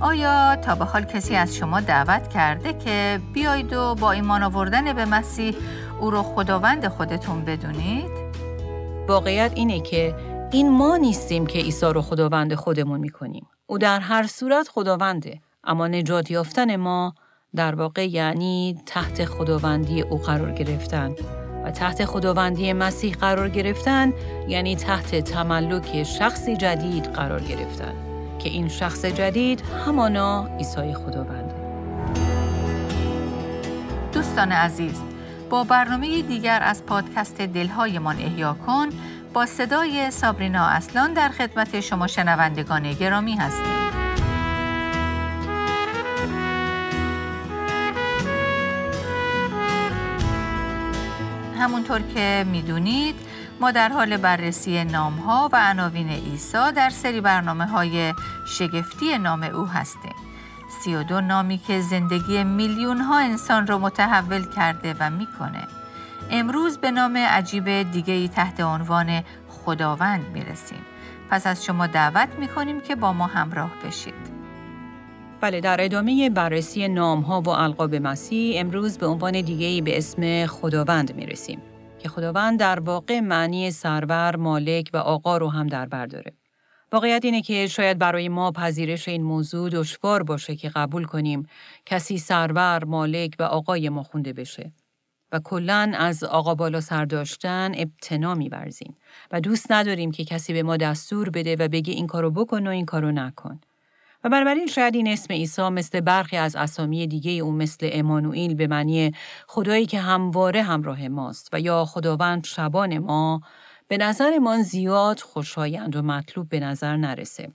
آیا تا به حال کسی از شما دعوت کرده که بیایید و با ایمان آوردن به مسیح او رو خداوند خودتون بدونید؟ واقعیت اینه که این ما نیستیم که عیسی رو خداوند خودمون می‌کنیم. او در هر صورت خداونده. اما نجات یافتن ما در واقع یعنی تحت خداوندی او قرار گرفتن و تحت خداوندی مسیح قرار گرفتن یعنی تحت تملک شخصی جدید قرار گرفتن که این شخص جدید همانا عیسی خداونده دوستان عزیز با برنامه دیگر از پادکست دلهایمان احیا کن با صدای سابرینا اصلان در خدمت شما شنوندگان گرامی هستیم. همونطور که می‌دونید ما در حال بررسی نامها و عناوین عیسی در سری برنامه های شگفتی نام او هستیم. سی و دو نامی که زندگی میلیون ها انسان را متحول کرده و می‌کنه. امروز به نام عجیب دیگه تحت عنوان خداوند می‌رسیم. پس از شما دعوت می‌کنیم که با ما همراه بشید. بله در ادامه بررسی نام ها و القاب مسیح امروز به عنوان دیگه به اسم خداوند می رسیم که خداوند در واقع معنی سرور، مالک و آقا رو هم در بر داره. واقعیت اینه که شاید برای ما پذیرش این موضوع دشوار باشه که قبول کنیم کسی سرور، مالک و آقای ما خونده بشه. و کلا از آقا بالا سر داشتن ابتنا میورزیم و دوست نداریم که کسی به ما دستور بده و بگه این کارو بکن و این کارو نکن. و بنابراین شاید این اسم عیسی مثل برخی از اسامی دیگه او مثل امانوئیل به معنی خدایی که همواره همراه ماست و یا خداوند شبان ما به نظر ما زیاد خوشایند و مطلوب به نظر نرسه.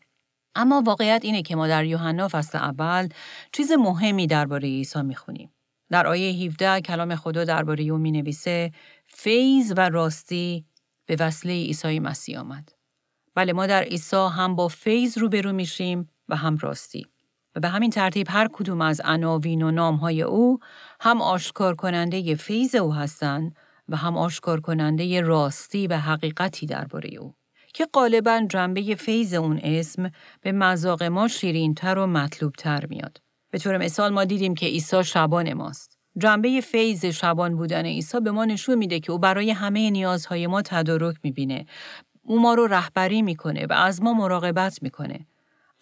اما واقعیت اینه که ما در یوحنا فصل اول چیز مهمی درباره عیسی می‌خونیم. در آیه 17 کلام خدا درباره او می‌نویسه فیض و راستی به وسیله عیسی مسیح آمد. بله ما در عیسی هم با فیض روبرو میشیم و هم راستی. و به همین ترتیب هر کدوم از عناوین و نامهای او هم آشکار کننده فیض او هستند و هم آشکار کننده راستی و حقیقتی درباره او. که غالبا جنبه فیض اون اسم به مذاق ما شیرینتر و مطلوبتر میاد. به طور مثال ما دیدیم که عیسی شبان ماست. جنبه فیض شبان بودن عیسی به ما نشون میده که او برای همه نیازهای ما تدارک می‌بینه. او ما رو رهبری می‌کنه و از ما مراقبت می‌کنه.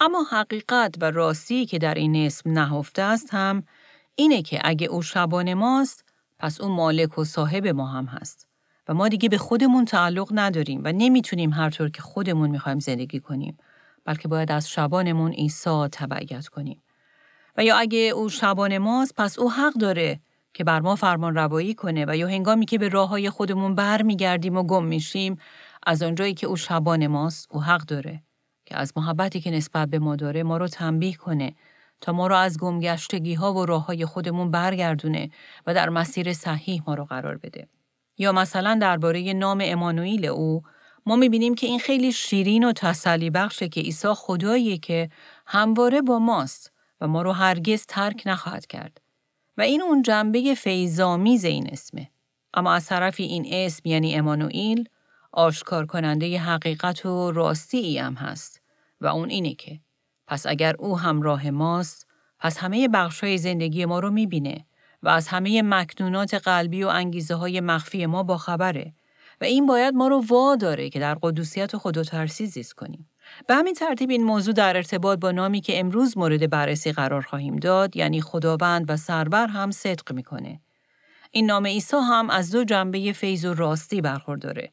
اما حقیقت و راستی که در این اسم نهفته است هم اینه که اگه او شبان ماست پس او مالک و صاحب ما هم هست. و ما دیگه به خودمون تعلق نداریم و نمی‌تونیم هر طور که خودمون می‌خوایم زندگی کنیم بلکه باید از شبانمون عیسی تبعیت کنیم. و یا اگه او شبان ماست پس او حق داره که بر ما فرمان روایی کنه و یا هنگامی که به راه های خودمون برمیگردیم و گم میشیم از آنجایی که او شبان ماست او حق داره. که از محبتی که نسبت به ما داره ما رو تنبیه کنه تا ما رو از گمگشتگی ها و راه های خودمون برگردونه و در مسیر صحیح ما رو قرار بده. یا مثلا درباره نام امانوئیل او ما می‌بینیم که این خیلی شیرین و تسلی بخشه که عیسی خداییه که همواره با ماست و ما رو هرگز ترک نخواهد کرد. و این اون جنبه فیضامیز این اسمه. اما از طرفی این اسم یعنی امانوئیل آشکار کننده حقیقت و راستی ای هم هست و اون اینه که پس اگر او همراه ماست پس همه بخشای زندگی ما رو می‌بینه و از همه مکنونات قلبی و انگیزه های مخفی ما با خبره و این باید ما رو وا داره که در قدوسیت خدا ترسی زیست کنیم. به همین ترتیب این موضوع در ارتباط با نامی که امروز مورد بررسی قرار خواهیم داد یعنی خداوند و سرور هم صدق می‌کنه. این نام عیسی هم از دو جنبه فیض و راستی برخورداره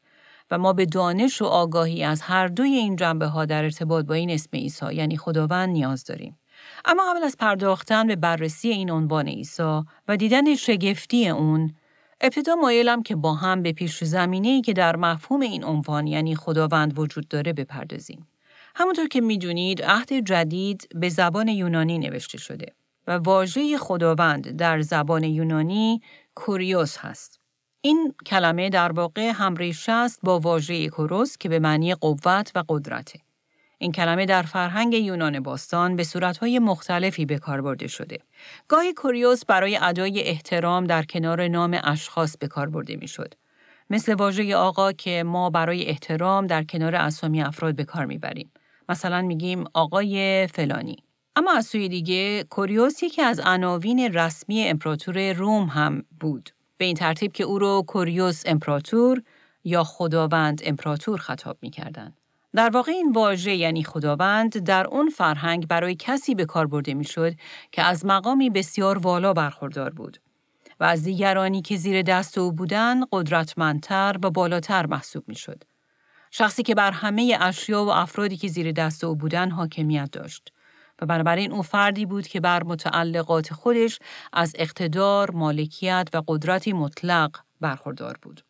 و ما به دانش و آگاهی از هر دوی این جنبه ها در ارتباط با این اسم عیسی یعنی خداوند نیاز داریم. اما قبل از پرداختن به بررسی این عنوان عیسی و دیدن شگفتی اون، ابتدا مایلم که با هم به پیش زمینه که در مفهوم این عنوان یعنی خداوند وجود داره بپردازیم. همونطور که می‌دونید عهد جدید به زبان یونانی نوشته شده و واژه خداوند در زبان یونانی کوریوس هست. این کلمه در واقع همریشه است با واژه کوروس که به معنی قوت و قدرته. این کلمه در فرهنگ یونان باستان به صورتهای مختلفی به کار برده شده. گاهی کوریوس برای ادای احترام در کنار نام اشخاص به کار برده می‌شد. مثل واژه آقا که ما برای احترام در کنار اسامی افراد به کار می‌بریم. مثلا میگیم آقای فلانی. اما از سوی دیگه کوریوس یکی از عناوین رسمی امپراتور روم هم بود. به این ترتیب که او رو کوریوس امپراتور یا خداوند امپراتور خطاب می کردن. در واقع این واژه یعنی خداوند در اون فرهنگ برای کسی به کار برده می شد که از مقامی بسیار والا برخوردار بود و از دیگرانی که زیر دست او بودن قدرتمندتر و بالاتر محسوب می شد. شخصی که بر همه اشیا و افرادی که زیر دست او بودن حاکمیت داشت. و بنابراین او فردی بود که بر متعلقات خودش از اقتدار، مالکیت و قدرتی مطلق برخوردار بود.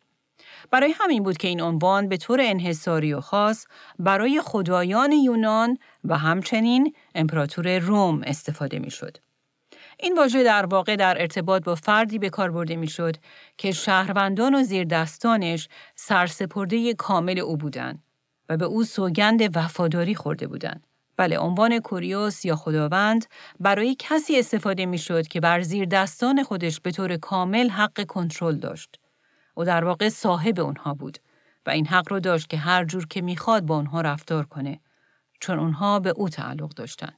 برای همین بود که این عنوان به طور انحصاری و خاص برای خدایان یونان و همچنین امپراتور روم استفاده می شد. این واژه در واقع در ارتباط با فردی به کار برده می‌شد که شهروندان و زیردستانش سرسپرده کامل او بودند و به او سوگند وفاداری خورده بودند. بله عنوان کوریوس یا خداوند برای کسی استفاده می‌شد که بر زیر دستان خودش به طور کامل حق کنترل داشت. او در واقع صاحب اونها بود و این حق رو داشت که هر جور که می‌خواد با اونها رفتار کنه چون اونها به او تعلق داشتن.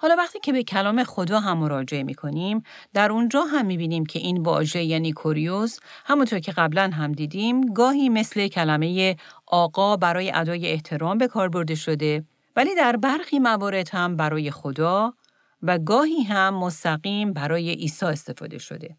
حالا وقتی که به کلام خدا هم مراجعه می کنیم، در اونجا هم می بینیم که این واژه یعنی کوریوس همونطور که قبلا هم دیدیم گاهی مثل کلمه آقا برای ادای احترام به کار برده شده ولی در برخی موارد هم برای خدا و گاهی هم مستقیم برای عیسی استفاده شده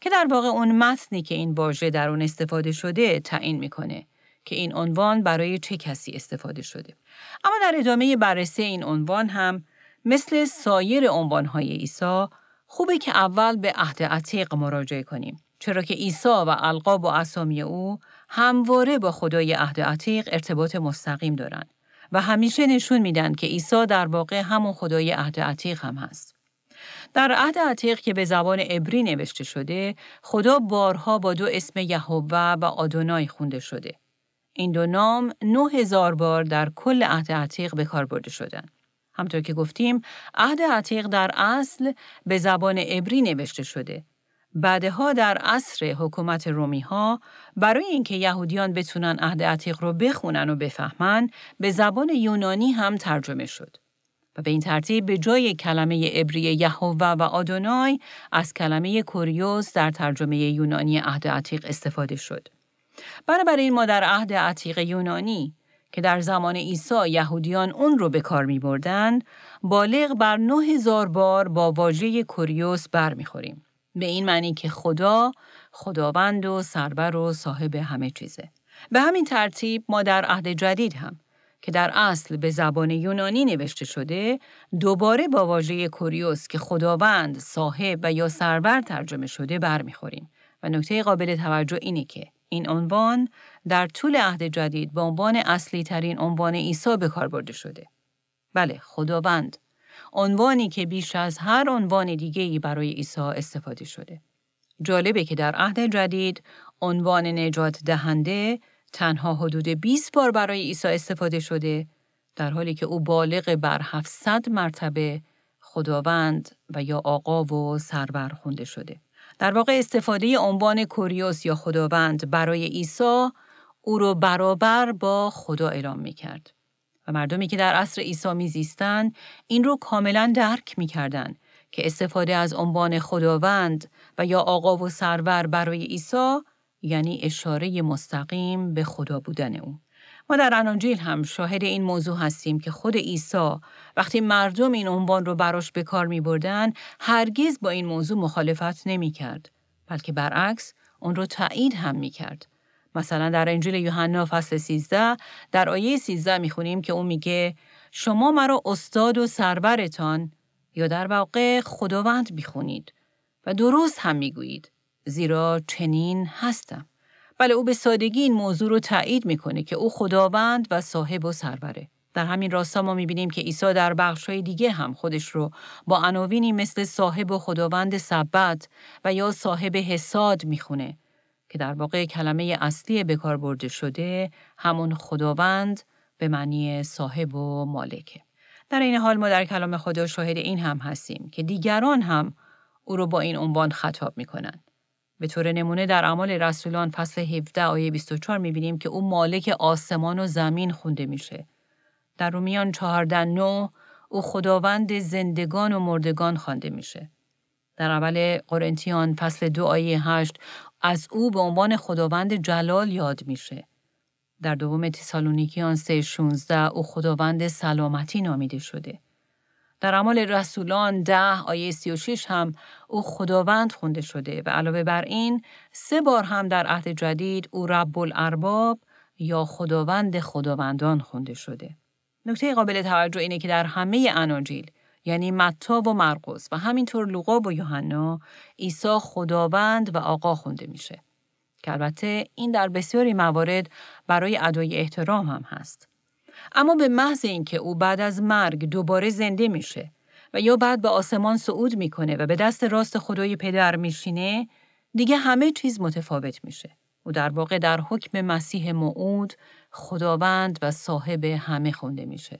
که در واقع اون متنی که این واژه در اون استفاده شده تعیین می‌کنه که این عنوان برای چه کسی استفاده شده. اما در ادامه بررسی این عنوان هم مثل سایر عنوانهای عیسی خوبه که اول به عهد عتیق مراجعه کنیم چرا که عیسی و القاب و اسامی او همواره با خدای عهد عتیق ارتباط مستقیم دارند. و همیشه نشون میدن که عیسی در واقع همون خدای عهد عتیق هم هست. در عهد عتیق که به زبان عبری نوشته شده، خدا بارها با دو اسم یهوه و آدونای خونده شده. این دو نام نه هزار بار در کل عهد عتیق به کار برده شدن. همطور که گفتیم، عهد عتیق در اصل به زبان عبری نوشته شده بعدها در عصر حکومت رومی ها برای اینکه یهودیان بتونن عهد عتیق رو بخونن و بفهمن به زبان یونانی هم ترجمه شد. و به این ترتیب به جای کلمه عبری یهوه و آدونای از کلمه کوریوس در ترجمه یونانی عهد عتیق استفاده شد. این ما در عهد عتیق یونانی که در زمان عیسی یهودیان اون رو به کار می بالغ بر 9000 بار با واژه کوریوس برمیخوریم. به این معنی که خدا خداوند و سربر و صاحب همه چیزه. به همین ترتیب ما در عهد جدید هم که در اصل به زبان یونانی نوشته شده دوباره با واژه کوریوس که خداوند، صاحب و یا سربر ترجمه شده برمیخوریم و نکته قابل توجه اینه که این عنوان در طول عهد جدید به عنوان اصلی ترین عنوان عیسی به کار برده شده. بله، خداوند عنوانی که بیش از هر عنوان دیگه‌ای برای عیسی استفاده شده. جالبه که در عهد جدید عنوان نجات دهنده تنها حدود 20 بار برای عیسی استفاده شده در حالی که او بالغ بر 700 مرتبه خداوند و یا آقا و سرور خونده شده. در واقع استفاده عنوان کوریوس یا خداوند برای عیسی او را برابر با خدا اعلام می کرد. و مردمی که در عصر عیسی میزیستند این رو کاملا درک می‌کردند که استفاده از عنوان خداوند و یا آقا و سرور برای عیسی یعنی اشاره مستقیم به خدا بودن او. ما در اناجیل هم شاهد این موضوع هستیم که خود عیسی وقتی مردم این عنوان رو براش به کار می بردن هرگز با این موضوع مخالفت نمی کرد بلکه برعکس اون رو تایید هم می کرد مثلا در انجیل یوحنا فصل 13 در آیه 13 می‌خونیم که اون میگه شما مرا استاد و سرورتان یا در واقع خداوند می‌خونید و درست هم می‌گویید زیرا چنین هستم. بله او به سادگی این موضوع رو تایید می‌کنه که او خداوند و صاحب و سربره. در همین راستا ما می‌بینیم که عیسی در بخشهای دیگه هم خودش رو با عناوینی مثل صاحب و خداوند سبت و یا صاحب حساد می‌خونه که در واقع کلمه اصلی به کار برده شده همون خداوند به معنی صاحب و مالکه. در این حال ما در کلام خدا شاهد این هم هستیم که دیگران هم او رو با این عنوان خطاب می کنند. به طور نمونه در اعمال رسولان فصل 17 آیه 24 می بینیم که او مالک آسمان و زمین خونده میشه. در رومیان 14 نو او خداوند زندگان و مردگان خوانده میشه. در اول قرنتیان فصل دو آیه هشت از او به عنوان خداوند جلال یاد میشه. در دوم تسالونیکیان سه 16 او خداوند سلامتی نامیده شده. در اعمال رسولان ده آیه 36 هم او خداوند خونده شده و علاوه بر این سه بار هم در عهد جدید او رب الارباب یا خداوند خداوندان خونده شده. نکته قابل توجه اینه که در همه اناجیل یعنی متا و مرقس و همینطور لوقا و یوحنا عیسی خداوند و آقا خونده میشه. که البته این در بسیاری موارد برای ادای احترام هم هست. اما به محض اینکه او بعد از مرگ دوباره زنده میشه و یا بعد به آسمان صعود می‌کنه و به دست راست خدای پدر میشینه دیگه همه چیز متفاوت میشه. او در واقع در حکم مسیح موعود خداوند و صاحب همه خونده میشه.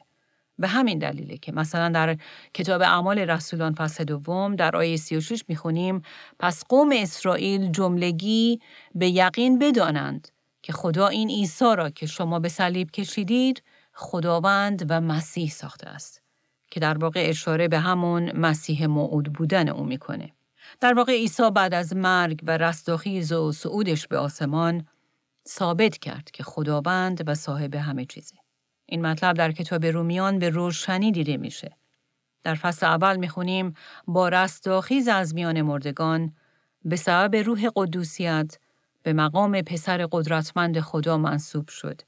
به همین دلیله که مثلا در کتاب اعمال رسولان فصل دوم در آیه 36 می‌خونیم پس قوم اسرائیل جملگی به یقین بدانند که خدا این عیسی را که شما به صلیب کشیدید خداوند و مسیح ساخته است که در واقع اشاره به همون مسیح موعود بودن او می‌کنه. در واقع عیسی بعد از مرگ و رستاخیز و صعودش به آسمان ثابت کرد که خداوند و صاحب همه چیزه. این مطلب در کتاب رومیان به روشنی دیده میشه. در فصل اول می‌خونیم با رستاخیز از میان مردگان به سبب روح قدوسیت به مقام پسر قدرتمند خدا منصوب شد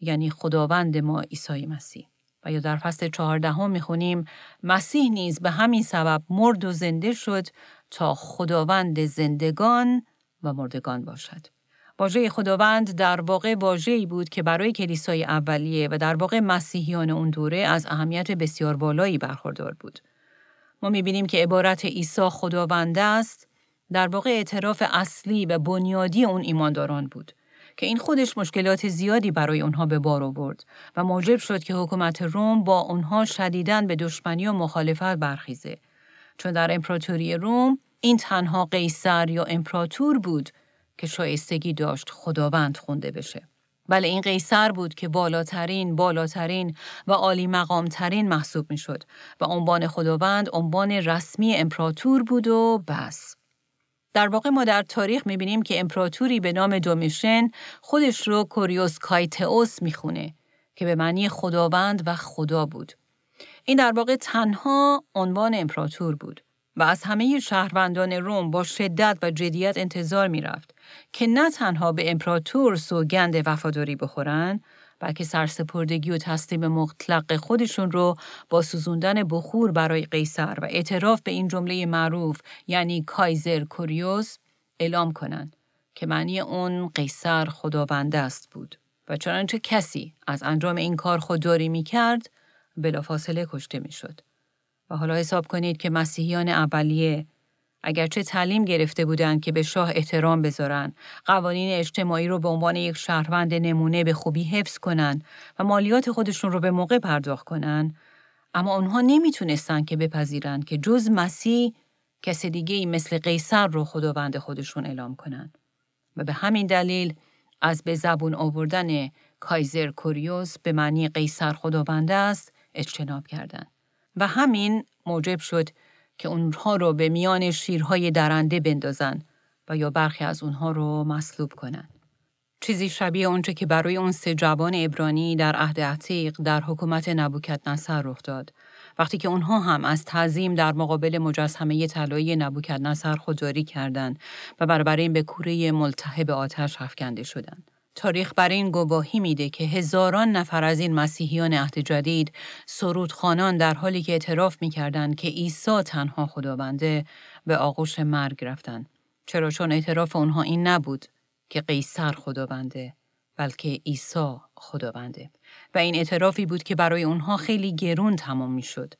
یعنی خداوند ما عیسی مسیح و یا در فصل چهاردهم می‌خونیم مسیح نیز به همین سبب مرد و زنده شد تا خداوند زندگان و مردگان باشد. واژه خداوند در واقع واژه‌ای بود که برای کلیسای اولیه و در واقع مسیحیان اون دوره از اهمیت بسیار بالایی برخوردار بود. ما می‌بینیم که عبارت عیسی خداوند است در واقع اعتراف اصلی و بنیادی اون ایمانداران بود که این خودش مشکلات زیادی برای اونها به بار آورد و موجب شد که حکومت روم با اونها شدیداً به دشمنی و مخالفت برخیزه چون در امپراتوری روم این تنها قیصر یا امپراتور بود که شایستگی داشت خداوند خونده بشه. بله این قیصر بود که بالاترین، بالاترین و عالی مقامترین محسوب می شد و عنوان خداوند عنوان رسمی امپراتور بود و بس. در واقع ما در تاریخ می بینیم که امپراتوری به نام دومیشن خودش رو کوریوس کایتئوس می خونه که به معنی خداوند و خدا بود. این در واقع تنها عنوان امپراتور بود. و از همه شهروندان روم با شدت و جدیت انتظار می رفت که نه تنها به امپراتور سوگند وفاداری بخورن بلکه سرسپردگی و تسلیم مطلق خودشون رو با سوزوندن بخور برای قیصر و اعتراف به این جمله معروف یعنی کایزر کوریوس اعلام کنند که معنی اون قیصر خداونده است بود و چنانچه کسی از انجام این کار خودداری می کرد بلافاصله کشته می شد. و حالا حساب کنید که مسیحیان اولیه اگرچه تعلیم گرفته بودند که به شاه احترام بذارن، قوانین اجتماعی رو به عنوان یک شهروند نمونه به خوبی حفظ کنن و مالیات خودشون رو به موقع پرداخت کنن، اما آنها نمی‌تونستن که بپذیرند که جز مسیح کس دیگه ای مثل قیصر رو خداوند خودشون اعلام کنن. و به همین دلیل از به زبون آوردن کایزر کوریوس به معنی قیصر خداونده است اجتناب کردند. و همین موجب شد که اونها رو به میان شیرهای درنده بندازن و یا برخی از اونها رو مصلوب کنن. چیزی شبیه اونچه که برای اون سه جوان ابرانی در عهد عتیق در حکومت نبوکت نصر رخ داد. وقتی که اونها هم از تعظیم در مقابل مجسمه طلایی نبوکت نصر خودداری کردند و برابر این به کوره ملتهب آتش افکنده شدند. تاریخ بر این گواهی میده که هزاران نفر از این مسیحیان عهد جدید سرودخانان در حالی که اعتراف می‌کردند که عیسی تنها خداونده به آغوش مرگ رفتند. چرا؟ چون اعتراف اونها این نبود که قیصر خداونده بلکه عیسی خداونده. و این اعترافی بود که برای اونها خیلی گرون تمام می‌شد.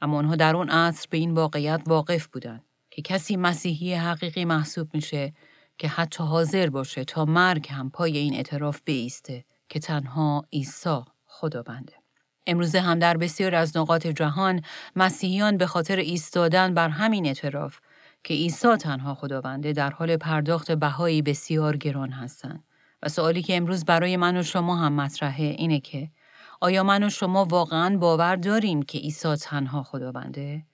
اما آنها در اون عصر به این واقعیت واقف بودند که کسی مسیحی حقیقی محسوب میشه که حتی حاضر باشه تا مرگ هم پای این اعتراف بیسته که تنها عیسی خداونده. امروزه هم در بسیار از نقاط جهان مسیحیان به خاطر ایستادن بر همین اعتراف که عیسی تنها خداونده در حال پرداخت بهایی بسیار گران هستند. و سوالی که امروز برای من و شما هم مطرحه اینه که آیا من و شما واقعا باور داریم که عیسی تنها خداونده؟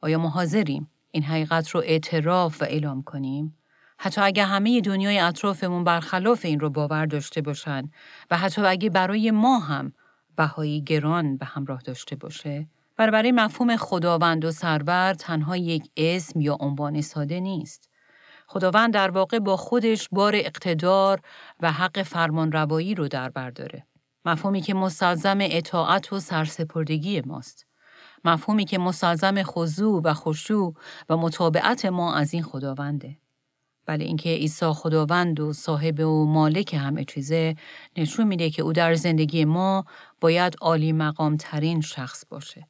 آیا ما حاضریم این حقیقت رو اعتراف و اعلام کنیم؟ حتی اگر همه دنیای اطرافمون برخلاف این رو باور داشته باشن و حتی اگه برای ما هم بهایی گران به همراه داشته باشه برای مفهوم خداوند و سرور تنها یک اسم یا عنوان ساده نیست. خداوند در واقع با خودش بار اقتدار و حق فرمان روایی رو در بر داره. مفهومی که مستلزم اطاعت و سرسپردگی ماست. مفهومی که مستلزم خضوع و خشوع و مطابعت ما از این خداونده. بله اینکه عیسی خداوند و صاحب و مالک همه چیزه نشون میده که او در زندگی ما باید عالی مقام ترین شخص باشه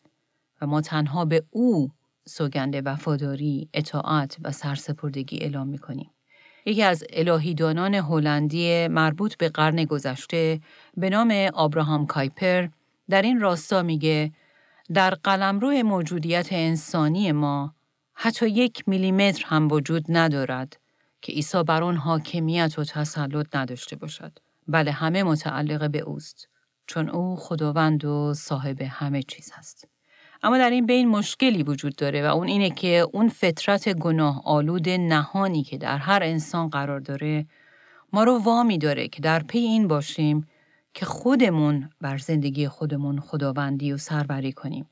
و ما تنها به او سوگند وفاداری، اطاعت و سرسپردگی اعلام می‌کنیم. یکی از الهیدانان هلندی مربوط به قرن گذشته به نام آبراهام کایپر در این راستا میگه در قلمرو موجودیت انسانی ما حتی یک میلیمتر هم وجود ندارد که عیسی بر آن حاکمیت و تسلط نداشته باشد. بله همه متعلق به اوست چون او خداوند و صاحب همه چیز هست. اما در این بین مشکلی وجود داره و اون اینه که اون فطرت گناه آلود نهانی که در هر انسان قرار داره ما رو وامی داره که در پی این باشیم که خودمون بر زندگی خودمون خداوندی و سربری کنیم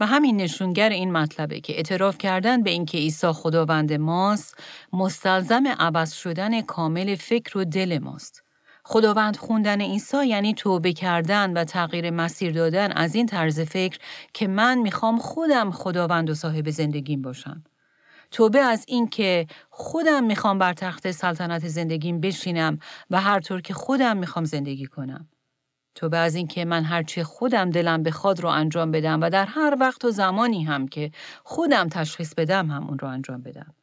و همین نشونگر این مطلبه که اعتراف کردن به اینکه عیسی خداوند ماست مستلزم عوض شدن کامل فکر و دل ماست. خداوند خوندن عیسی یعنی توبه کردن و تغییر مسیر دادن از این طرز فکر که من می‌خوام خودم خداوند و صاحب زندگیم باشم. توبه از این که خودم می‌خوام بر تخت سلطنت زندگیم بشینم و هر طور که خودم می‌خوام زندگی کنم. توبه از این که من هرچی خودم دلم بخواد رو انجام بدم و در هر وقت و زمانی هم که خودم تشخیص بدم هم اون رو انجام بدم.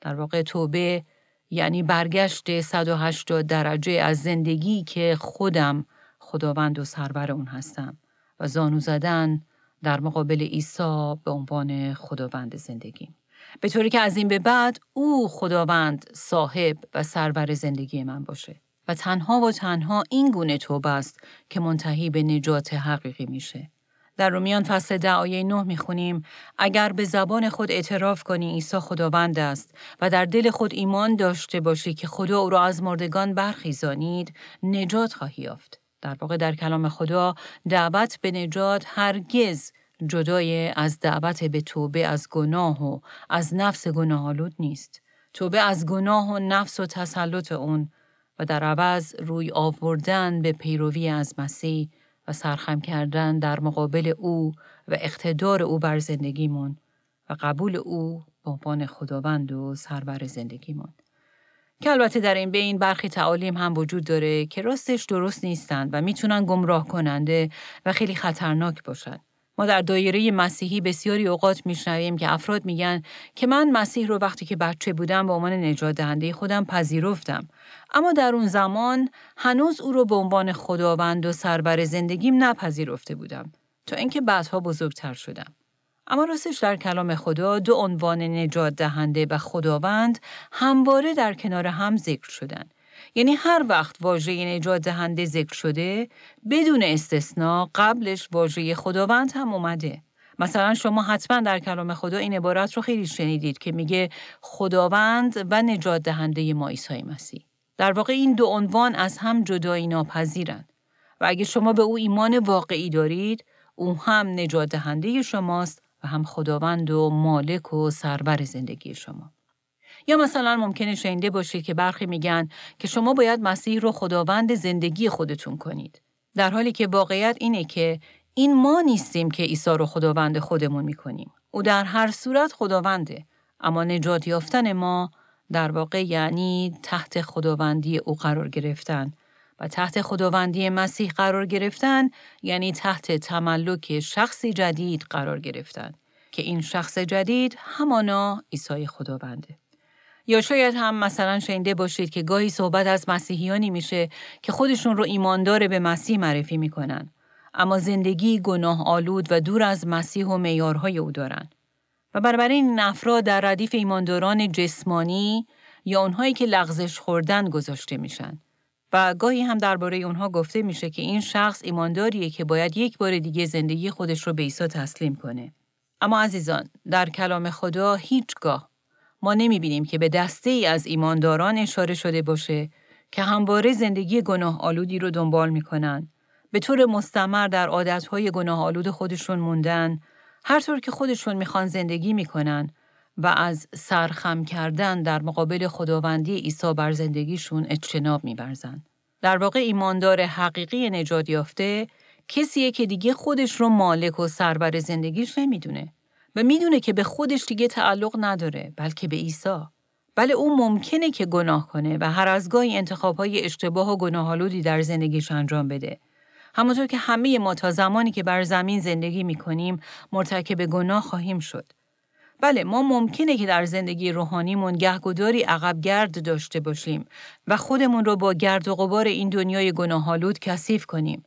در واقع توبه یعنی برگشت 180 درجه از زندگی که خودم خداوند و سرور اون هستم و زانو زدن در مقابل عیسی به عنوان خداوند زندگی. به طوری که از این به بعد او خداوند صاحب و سرور زندگی من باشه. و تنها و تنها این گونه توبه است که منتهی به نجات حقیقی میشه. در رومیان فصل ده آیه می‌خونیم اگر به زبان خود اعتراف کنی عیسی خداوند است و در دل خود ایمان داشته باشی که خدا او را از مردگان برخیزانید نجات خواهی یافت. در واقع در کلام خدا دعوت به نجات هرگز جدای از دعوت به توبه از گناه و از نفس گناه آلود نیست. توبه از گناه و نفس و تسلط اون و در عوض روی آوردن به پیروی از مسیح و سرخم کردن در مقابل او و اقتدار او بر زندگیمون و قبول او به عنوان خداوند و سربر زندگیمون. که البته در این بین برخی تعالیم هم وجود داره که راستش درست نیستند و می‌تونن گمراه کننده و خیلی خطرناک باشند. ما در دایره مسیحی بسیاری اوقات میشنویم که افراد میگن که من مسیح رو وقتی که بچه بودم به عنوان نجات دهنده خودم پذیرفتم اما در اون زمان هنوز او رو به عنوان خداوند و سربر زندگیم نپذیرفته بودم تا اینکه بعدها بزرگتر شدم. اما راستش در کلام خدا دو عنوان نجات دهنده و خداوند همواره در کنار هم ذکر شدن. یعنی هر وقت واژه نجات دهنده ذکر شده بدون استثنا قبلش واژه خداوند هم اومده. مثلا شما حتما در کلام خدا این عبارت رو خیلی شنیدید که میگه خداوند و نجات دهنده ما عیسی مسیح. در واقع این دو عنوان از هم جدایی ناپذیرند و اگه شما به او ایمان واقعی دارید او هم نجات دهنده شماست و هم خداوند و مالک و سرور زندگی شما یا مثلا ممکنه شنیده باشید که برخی میگن که شما باید مسیح رو خداوند زندگی خودتون کنید. در حالی که واقعیت اینه که این ما نیستیم که عیسی رو خداوند خودمون می‌کنیم. او در هر صورت خداونده. اما نجات یافتن ما در واقع یعنی تحت خداوندی او قرار گرفتن و تحت خداوندی مسیح قرار گرفتن یعنی تحت تملک شخصی جدید قرار گرفتن که این شخص جدید همانا عیسی خداونده. یا شاید هم مثلا شنیده باشید که گاهی صحبت از مسیحیانی میشه که خودشون رو ایماندار به مسیح معرفی می‌کنن اما زندگی گناه آلود و دور از مسیح و میارهای او دارن و بنابراین این افراد در ردیف ایمانداران جسمانی یا اونهایی که لغزش خوردن گذاشته میشن و گاهی هم درباره اونها گفته میشه که این شخص ایمانداریه که باید یک بار دیگه زندگی خودش رو به عیسی تسلیم کنه. اما عزیزان، در کلام خدا هیچگاه ما نمی‌بینیم که به دسته ای از ایمانداران اشاره شده باشه که همواره زندگی گناه آلودی رو دنبال می‌کنن به طور مستمر در عادتهای گناه آلود خودشون موندن هر طور که خودشون می‌خوان زندگی می‌کنن و از سرخم کردن در مقابل خداوندی عیسی بر زندگیشون اجتناب میبرزن. در واقع ایماندار حقیقی نجات یافته کسیه که دیگه خودش رو مالک و سرور زندگیش نمی‌دونه و می‌دونه که به خودش دیگه تعلق نداره بلکه به عیسی. بله او ممکنه که گناه کنه و هر از گاهی انتخابهای اشتباه و گناهالودی در زندگیش انجام بده. همونطور که همه ما تا زمانی که بر زمین زندگی می کنیم مرتکب گناه خواهیم شد. بله ما ممکنه که در زندگی روحانیمون گهگداری عقب گرد داشته باشیم و خودمون رو با گرد و غبار این دنیای گناهالود کثیف کنیم.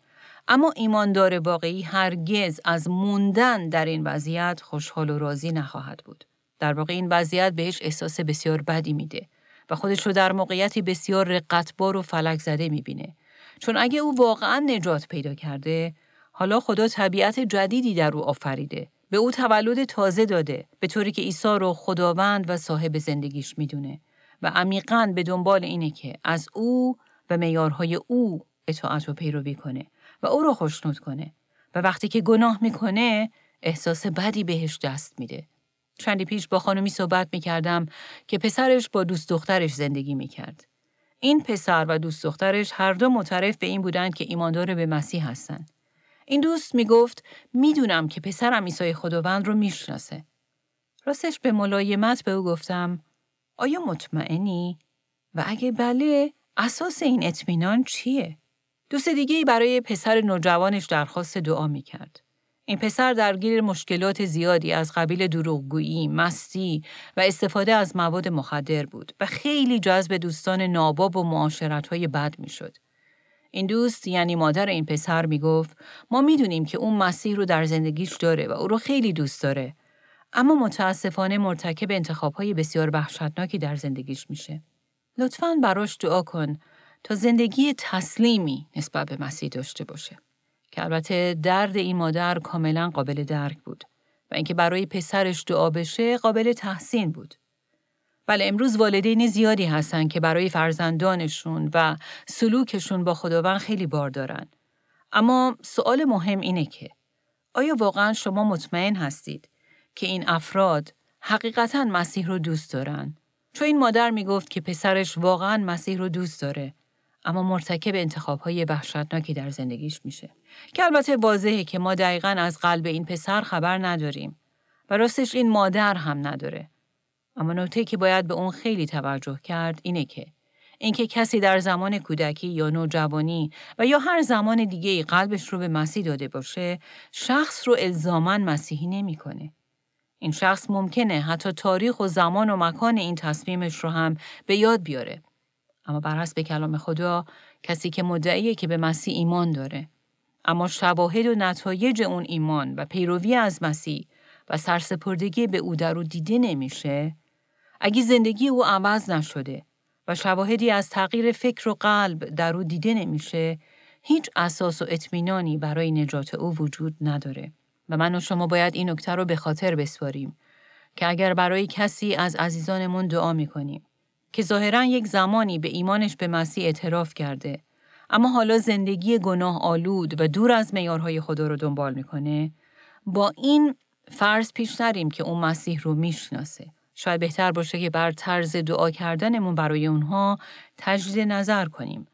اما ایماندار واقعی هرگز از موندن در این وضعیت خوشحال و راضی نخواهد بود. در واقع این وضعیت بهش احساس بسیار بدی میده و خودش رو در موقعیتی بسیار رقتبار و فلک زده می‌بینه. چون اگه او واقعا نجات پیدا کرده، حالا خدا طبیعت جدیدی در او آفریده. به او تولد تازه داده به طوری که عیسی رو خداوند و صاحب زندگیش می‌دونه و عمیقا به دنبال اینه که از او و میارهای او اطاعت و پیروی کنه و او رو خوشنود کنه و وقتی که گناه می‌کنه احساس بدی بهش دست میده. چندی پیش با خانمی صحبت می‌کردم که پسرش با دوست دخترش زندگی می‌کرد. این پسر و دوست دخترش هر دو معترف به این بودند که ایماندار به مسیح هستند. این دوست می‌گفت می‌دونم که پسرم عیسی خداوند رو می‌شناسه. راستش به ملایمت به او گفتم آیا مطمئنی؟ و اگه بله اساس این اطمینان چیه؟ دوست دیگه ای برای پسر نوجوانش درخواست دعا می‌کرد. این پسر درگیر مشکلات زیادی از قبیل دروغگویی، مستی و استفاده از مواد مخدر بود و خیلی جذب دوستان ناباب و معاشرتهای بد می‌شد. این دوست یعنی مادر این پسر می‌گفت ما می‌دونیم که اون مسیح رو در زندگیش داره و او رو خیلی دوست داره اما متاسفانه مرتکب انتخابهای بسیار وحشتناکی در زندگیش میشه. لطفاً براش دعا کن تا زندگی تسلیمی نسبت به مسیح داشته باشه. که البته درد این مادر کاملا قابل درک بود و اینکه برای پسرش دعا بشه قابل تحسین بود. بله امروز والدین زیادی هستن که برای فرزندانشون و سلوکشون با خداوند خیلی بار دارن. اما سوال مهم اینه که آیا واقعا شما مطمئن هستید که این افراد حقیقتا مسیح رو دوست دارن؟ چون این مادر می‌گفت که پسرش واقعا مسیح رو دوست داره اما مرتکب انتخابهای وحشتناکی در زندگیش میشه. که البته واضحه که ما دقیقا از قلب این پسر خبر نداریم و راستش این مادر هم نداره. اما نکته که باید به اون خیلی توجه کرد اینه که اینکه کسی در زمان کودکی یا نوجوانی و یا هر زمان دیگه قلبش رو به مسیح داده باشه شخص رو الزاما مسیحی نمی‌کنه. این شخص ممکنه حتی تاریخ و زمان و مکان این تصمیمش رو هم به یاد بیاره. اما بر حسب کلام خدا کسی که مدعیه که به مسیح ایمان داره. اما شواهد و نتایج اون ایمان و پیروی از مسیح و سرسپردگی به او در او دیده نمیشه. اگه زندگی او عوض نشده و شواهدی از تغییر فکر و قلب در او دیده نمیشه هیچ اساس و اطمینانی برای نجات او وجود نداره. و من و شما باید این نکته رو به خاطر بسپاریم که اگر برای کسی از عزیزانمون دعا می‌کنیم که ظاهرا یک زمانی به ایمانش به مسیح اعتراف کرده. اما حالا زندگی گناه آلود و دور از میارهای خدا رو دنبال می‌کنه. با این فرض پیش نریم که اون مسیح رو می‌شناسه. شاید بهتر باشه که بر طرز دعا کردنمون برای اونها تجدید نظر کنیم.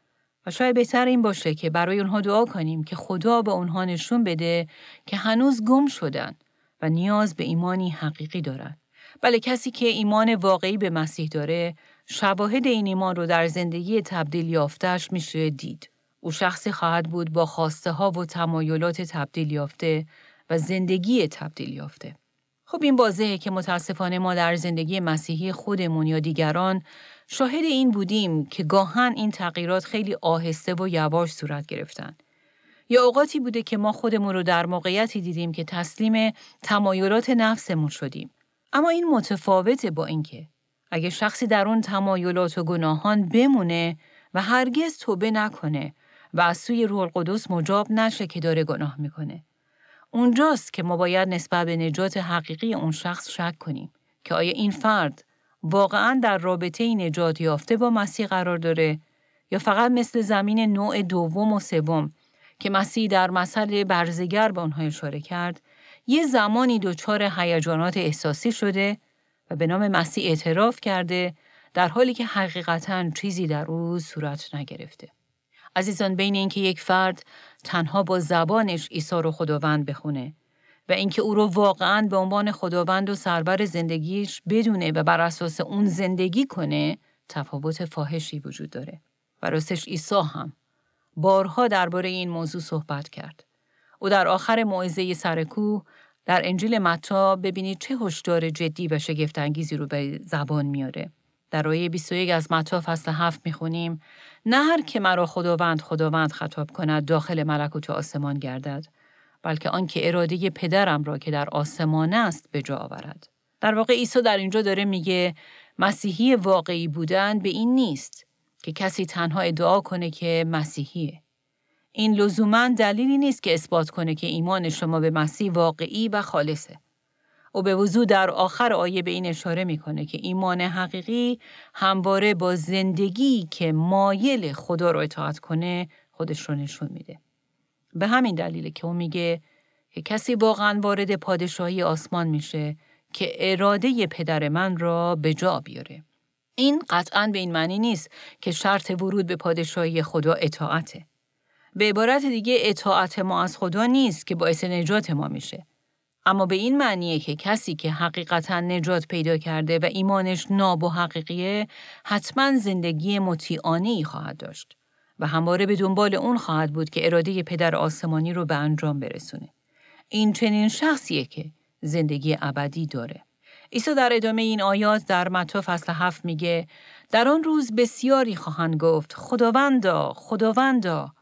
و شاید بهتر این باشه که برای اونها دعا کنیم که خدا به اونها نشون بده که هنوز گم شدن و نیاز به ایمانی حقیقی دارن. بله کسی که ایمان واقعی به مسیح داره شواهد این ایمان رو در زندگی تبدیل یافتش میشه دید. او شخصی خواهد بود با خواسته ها و تمایلات تبدیل یافته و زندگی تبدیل یافته. خب این واضحه که متاسفانه ما در زندگی مسیحی خودمون یا دیگران شاهد این بودیم که گاهن این تغییرات خیلی آهسته و یواش صورت گرفتن. یا اوقاتی بوده که ما خودمون رو در موقعیتی دیدیم که تسلیم تمایلات نفسمون شدیم. اما این متفاوته با اینکه اگه شخصی در اون تمایلات و گناهان بمونه و هرگز توبه نکنه و از سوی روح القدس مجاب نشه که داره گناه می‌کنه. اونجاست که ما باید نسبت به نجات حقیقی اون شخص شک کنیم که آیا این فرد واقعا در رابطه نجات یافته با مسیح قرار داره یا فقط مثل زمین نوع دوم و سوم که مسیح در مسئله برزگر به اونها اشاره کرد یه زمانی دچار هیجانات احساسی شده به نام مسیح اعتراف کرده در حالی که حقیقتا چیزی در او صورت نگرفته. عزیزان بین اینکه یک فرد تنها با زبانش عیسی رو خداوند بخونه و اینکه او رو واقعا به عنوان خداوند و سربر زندگیش بدونه و بر اساس اون زندگی کنه تفاوت فاحشی وجود داره. و راستش عیسی هم بارها درباره این موضوع صحبت کرد. او در آخر موعظه سرکو در انجیل متا ببینید چه هشدار جدی و شگفت انگیزی رو به زبان میاره. در آیه 21 از متا فصل 7 می‌خونیم نه هر که مرا خداوند خداوند خطاب کند داخل ملکوت آسمان گردد بلکه آنکه اراده پدرم را که در آسمان است به جا آورد. در واقع عیسی در اینجا داره میگه مسیحی واقعی بودن به این نیست که کسی تنها ادعا کنه که مسیحیه. این لزوما دلیلی نیست که اثبات کنه که ایمان شما به مسیح واقعی و خالصه. او به وضوع در آخر آیه به این اشاره می‌کنه که ایمان حقیقی همواره با زندگی که مایل خدا رو اطاعت کنه خودش رو نشون میده. به همین دلیله که او میگه که کسی واقعا وارد پادشاهی آسمان میشه که اراده پدر من را به جا بیاره. این قطعا به این معنی نیست که شرط ورود به پادشاهی خدا اطاعته. به عبارت دیگه اطاعت ما از خدا نیست که باعث نجات ما میشه. اما به این معنیه که کسی که حقیقتا نجات پیدا کرده و ایمانش ناب و حقیقیه حتما زندگی مطیعانه خواهد داشت و همواره به دنبال اون خواهد بود که اراده پدر آسمانی رو به انجام برسونه. این چنین شخصیه که زندگی ابدی داره. عیسی در ادامه این آیات در متا فصل هفت میگه در آن روز بسیاری خواهند گفت خداوندا خداوندا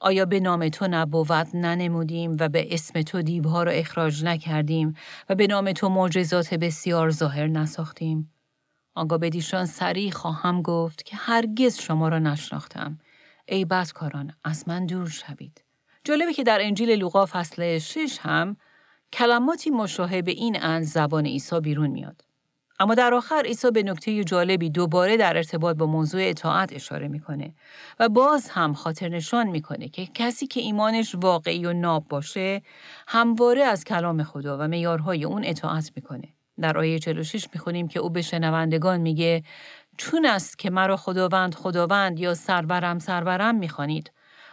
آیا به نام تو نبوت ننمودیم و به اسم تو دیوها را اخراج نکردیم و به نام تو معجزات بسیار ظاهر نساختیم؟ آنگاه به دیشان سریع خواهم گفت که هرگز شما را نشناختم. ای بدکاران از من دور شوید. جالبه که در انجیل لوقا فصل 6 هم کلماتی مشابه این از زبان عیسی بیرون میاد. اما در آخر عیسی به نکته جالبی دوباره در ارتباط با موضوع اطاعت اشاره می‌کنه و باز هم خاطر نشان می‌کنه که کسی که ایمانش واقعی و ناب باشه همواره از کلام خدا و میارهای اون اطاعت می‌کنه. در آیه 46 می‌خونیم که او به شنوندگان میگه چون است که مرا خداوند خداوند یا سرورم سرورم می‌خوانید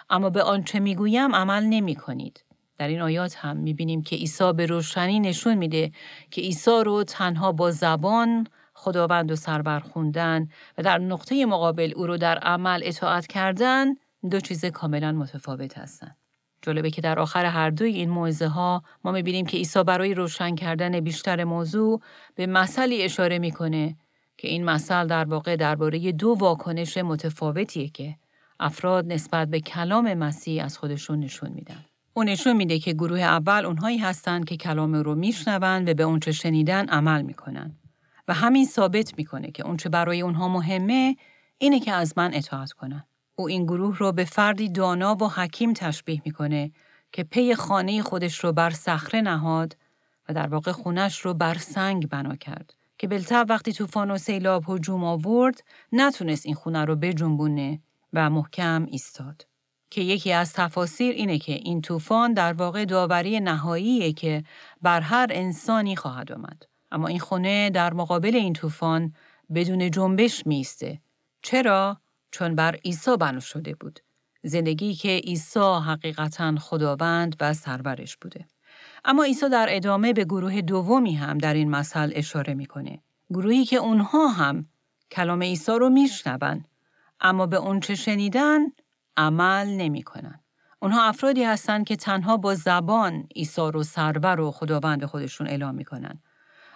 اما به آنچه می‌گویم عمل نمی‌کنید. در این آیات هم می‌بینیم که عیسی به روشنی نشون میده که عیسی رو تنها با زبان خداوند و سربر خوندن و در نقطه مقابل او رو در عمل اطاعت کردن دو چیز کاملا متفاوت هستند. جالبه که در آخر هر دوی این موعظه ها ما می‌بینیم که عیسی برای روشن کردن بیشتر موضوع به مسئله اشاره می‌کنه که این مسئله در واقع درباره دو واکنش متفاوتیه که افراد نسبت به کلام مسیح از خودشون نشون میدن. اون نشون میده که گروه اول اونهایی هستند که کلام رو میشنوند و به اونچه شنیدن عمل می‌کنن و همین ثابت می‌کنه که اونچه برای اونها مهمه اینه که از من اطاعت کنن. او این گروه رو به فردی دانا و حکیم تشبیه می‌کنه که پی خانه خودش رو بر صخره نهاد و در واقع خونش رو بر سنگ بنا کرد که بلتب وقتی طوفان و سیلاب هجوم آورد نتونست این خونه رو بجنبونه و محکم ایستاد. که یکی از تفاسیر اینه که این طوفان در واقع داوری نهاییه که بر هر انسانی خواهد آمد. اما این خونه در مقابل این طوفان بدون جنبش میسته. چرا؟ چون بر عیسی بنا شده بود. زندگی که عیسی حقیقتا خداوند و سرورش بوده. اما عیسی در ادامه به گروه دومی هم در این مسئله اشاره می‌کنه. گروهی که اونها هم کلام عیسی رو میشنون اما به اونچه شنیدن عمل نمی کنن. اونها افرادی هستند که تنها با زبان ایثار و سرور و خداوند خودشون اعلام می‌کنن.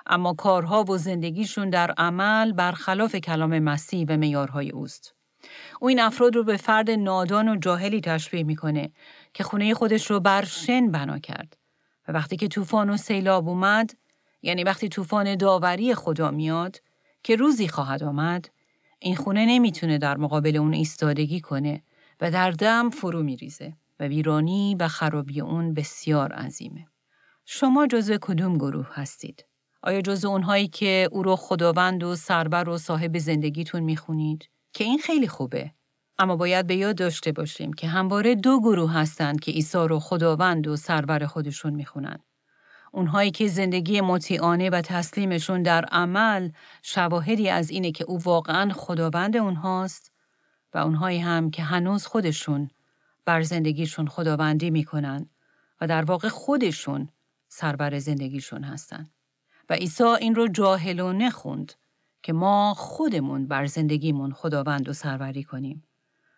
اما کارها و زندگیشون در عمل برخلاف کلام مسیح و میارهای اوست. او این افراد رو به فرد نادان و جاهلی تشبیه می‌کنه که خونه خودش رو بر شن بنا کرد. و وقتی که طوفان و سیلاب اومد، یعنی وقتی طوفان داوری خدا میاد که روزی خواهد آمد، این خونه نمی‌تونه در مقابل اون ایستادگی کنه و در دم فرو میریزه و ویرانی و خرابی اون بسیار عظیمه. شما جزو کدوم گروه هستید؟ آیا جزو اونهایی که او رو خداوند و سربر و صاحب زندگیتون می‌خونید؟ که این خیلی خوبه. اما باید به یاد داشته باشیم که همواره دو گروه هستند که عیسی رو خداوند و سربر خودشون می‌خونن. اونهایی که زندگی مطیعانه و تسلیمشون در عمل شواهدی از اینه که او واقعا خداوند اونهاست و اونهایی هم که هنوز خودشون بر زندگیشون خداوندی می‌کنن و در واقع خودشون سربر زندگیشون هستن. و عیسی این رو جاهلانه خوند که ما خودمون بر زندگیمون خداوند و سروری کنیم.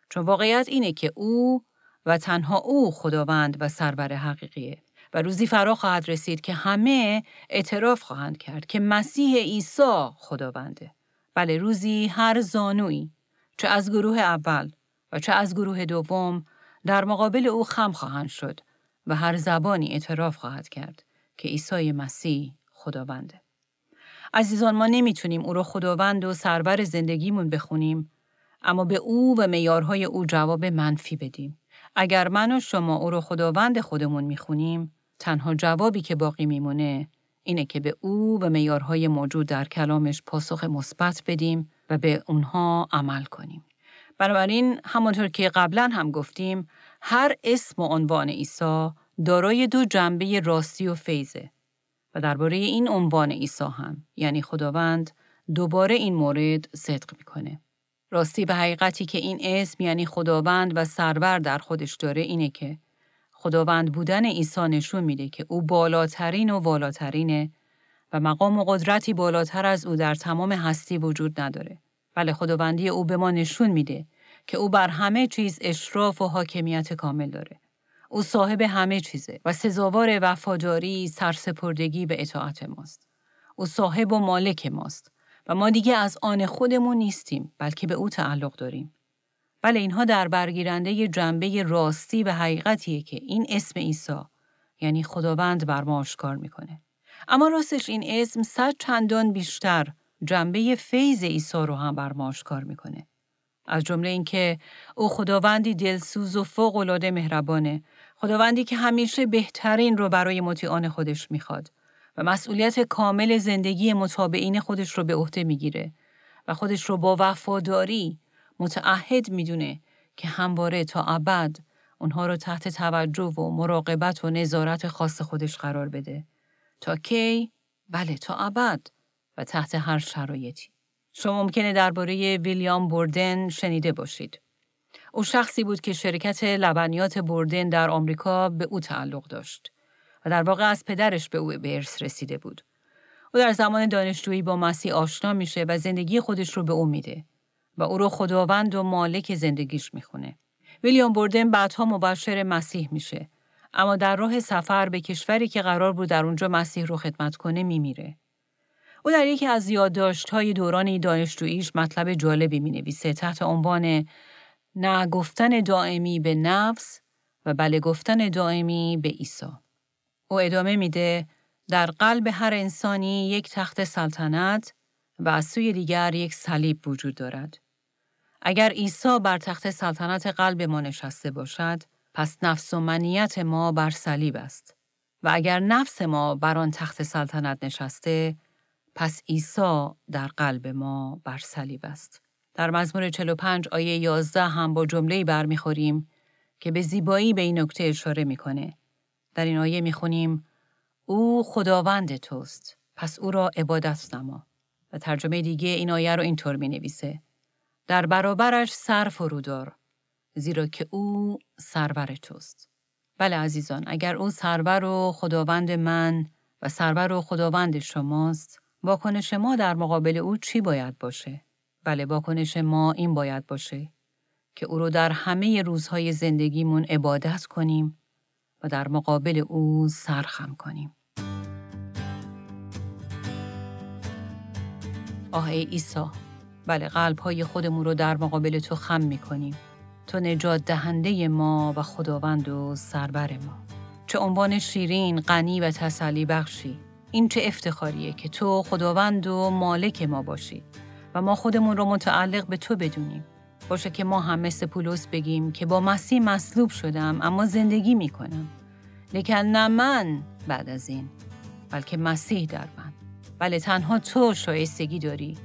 چون واقعیت اینه که او و تنها او خداوند و سرور حقیقیه و روزی فرا خواهد رسید که همه اعتراف خواهند کرد که مسیح عیسی خداونده. بله روزی هر زانوی چه از گروه اول و چه از گروه دوم در مقابل او خم خواهند شد و هر زبانی اعتراف خواهد کرد که عیسی مسیح خداونده. عزیزان ما نمی‌تونیم او رو خداوند و سرور زندگیمون بخونیم اما به او و میارهای او جواب منفی بدیم. اگر من و شما او رو خداوند خودمون می‌خونیم تنها جوابی که باقی میمونه اینه که به او و میارهای موجود در کلامش پاسخ مثبت بدیم و به اونها عمل کنیم. بنابراین همانطور که قبلا هم گفتیم هر اسم و عنوان عیسی دارای دو جنبه راستی و فیضه و درباره این عنوان عیسی هم یعنی خداوند دوباره این مورد صدق می‌کنه. راستی به حقیقتی که این اسم یعنی خداوند و سرور در خودش داره اینه که خداوند بودن عیسی نشون میده که او بالاترین و والاترینه و مقام و قدرتی بالاتر از او در تمام هستی وجود نداره. بله خداوندی او به ما نشون میده که او بر همه چیز اشراف و حاکمیت کامل داره. او صاحب همه چیزه و سزاوار وفاداری، سرسپردگی به اطاعت ماست. او صاحب و مالک ماست و ما دیگه از آن خودمون نیستیم بلکه به او تعلق داریم. بله اینها در برگیرنده جنبه راستی و حقیقتیه که این اسم عیسی یعنی خداوند بر ما آشکار می‌کنه. اما راستش این اسم صد چندان بیشتر جنبه فیض عیسی رو هم بر آشکار می‌کنه. از جمله اینکه او خداوندی دلسوز و فوق مهربانه خداوندی که همیشه بهترین رو برای مطیعان خودش می‌خواد و مسئولیت کامل زندگی متابعین خودش رو به عهده می‌گیره و خودش رو با وفاداری متعهد می‌دونه که همواره تا ابد اونها رو تحت توجه و مراقبت و نظارت خاص خودش قرار بده. تا کی؟ بله تا ابد و تحت هر شرایطی. شما ممکنه درباره ویلیام بوردن شنیده باشید. او شخصی بود که شرکت لبنیات بردن در آمریکا به او تعلق داشت و در واقع از پدرش به او به ارث رسیده بود. او در زمان دانشجویی با مسیح آشنا میشه و زندگی خودش رو به او میده و او رو خداوند و مالک زندگیش می‌خونه. ویلیام بردن بعدها مبشر مسیح میشه اما در راه سفر به کشوری که قرار بود در اونجا مسیح رو خدمت کنه میمیره. او در یکی از یادداشت‌های دوران دانشجوییش مطلب جالبی می نویسه تحت عنوان نه گفتن دائمی به نفس و بله گفتن دائمی به عیسی. او ادامه میده در قلب هر انسانی یک تخت سلطنت و از سوی دیگر یک صلیب وجود دارد. اگر عیسی بر تخت سلطنت قلب ما نشسته باشد، پس نفس و منیت ما بر صلیب است. و اگر نفس ما بر آن تخت سلطنت نشسته، پس عیسی در قلب ما بر صلیب است. در مزمور 45 آیه 11 هم با جمله‌ای برمیخوریم که به زیبایی به این نکته اشاره می‌کنه. در این آیه می‌خونیم او خداوند توست پس او را عبادت نما و ترجمه دیگه این آیه رو اینطور می نویسه. در برابرش سر فرودار زیرا که او سرور توست. بله عزیزان اگر او سرور و خداوند من و سرور و خداوند شماست واکنش ما در مقابل او چی باید باشه؟ بله واکنش ما این باید باشه که او رو در همه روزهای زندگیمون عبادت کنیم و در مقابل او سرخم کنیم. آه ای ایسا بله قلب های خودمون رو در مقابل تو خم می کنیم. تو نجات دهنده ما و خداوند و سربر ما. چه عنوان شیرین، غنی و تسلی بخشی. این چه افتخاریه که تو خداوند و مالک ما باشی و ما خودمون رو متعلق به تو بدونیم. باشه که ما هم مثل پولس بگیم که با مسیح مصلوب شدم اما زندگی می‌کنم. لیکن نه من بعد از این بلکه مسیح در من. بله تنها تو شایستگی داری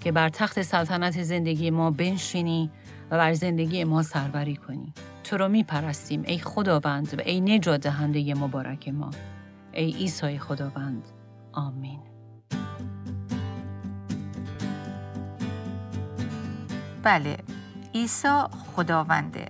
که بر تخت سلطنت زندگی ما بنشینی و بر زندگی ما سربری کنی. تو رو می پرستیم ای خداوند و ای نجات دهنده مبارک ما. ای عیسی خداوند. آمین. بله عیسی خداونده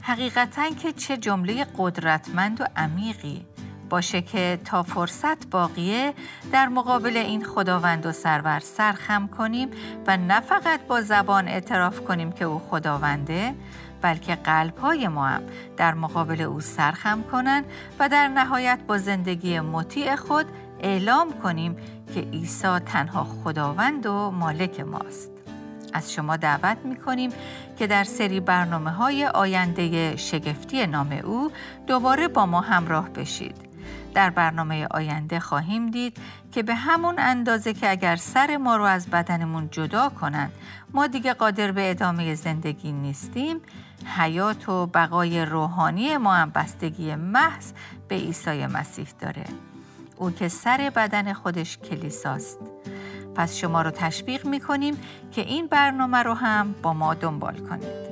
حقیقتا که چه جمله قدرتمند و عمیقی باشه که تا فرصت باقیه در مقابل این خداوند و سرور سرخم کنیم و نه فقط با زبان اعتراف کنیم که او خداونده بلکه قلب های ما هم در مقابل او سرخم کنند و در نهایت با زندگی مطیع خود اعلام کنیم که عیسی تنها خداوند و مالک ماست. از شما دعوت می کنیم که در سری برنامه های آینده شگفتی نام او دوباره با ما همراه بشید. در برنامه آینده خواهیم دید که به همون اندازه که اگر سر ما رو از بدنمون جدا کنند ما دیگه قادر به ادامه زندگی نیستیم. حیات و بقای روحانی ما هم بستگی محض به عیسی مسیح داره. او که سر بدن خودش کلیساست. پس شما رو تشویق می کنیم که این برنامه رو هم با ما دنبال کنید.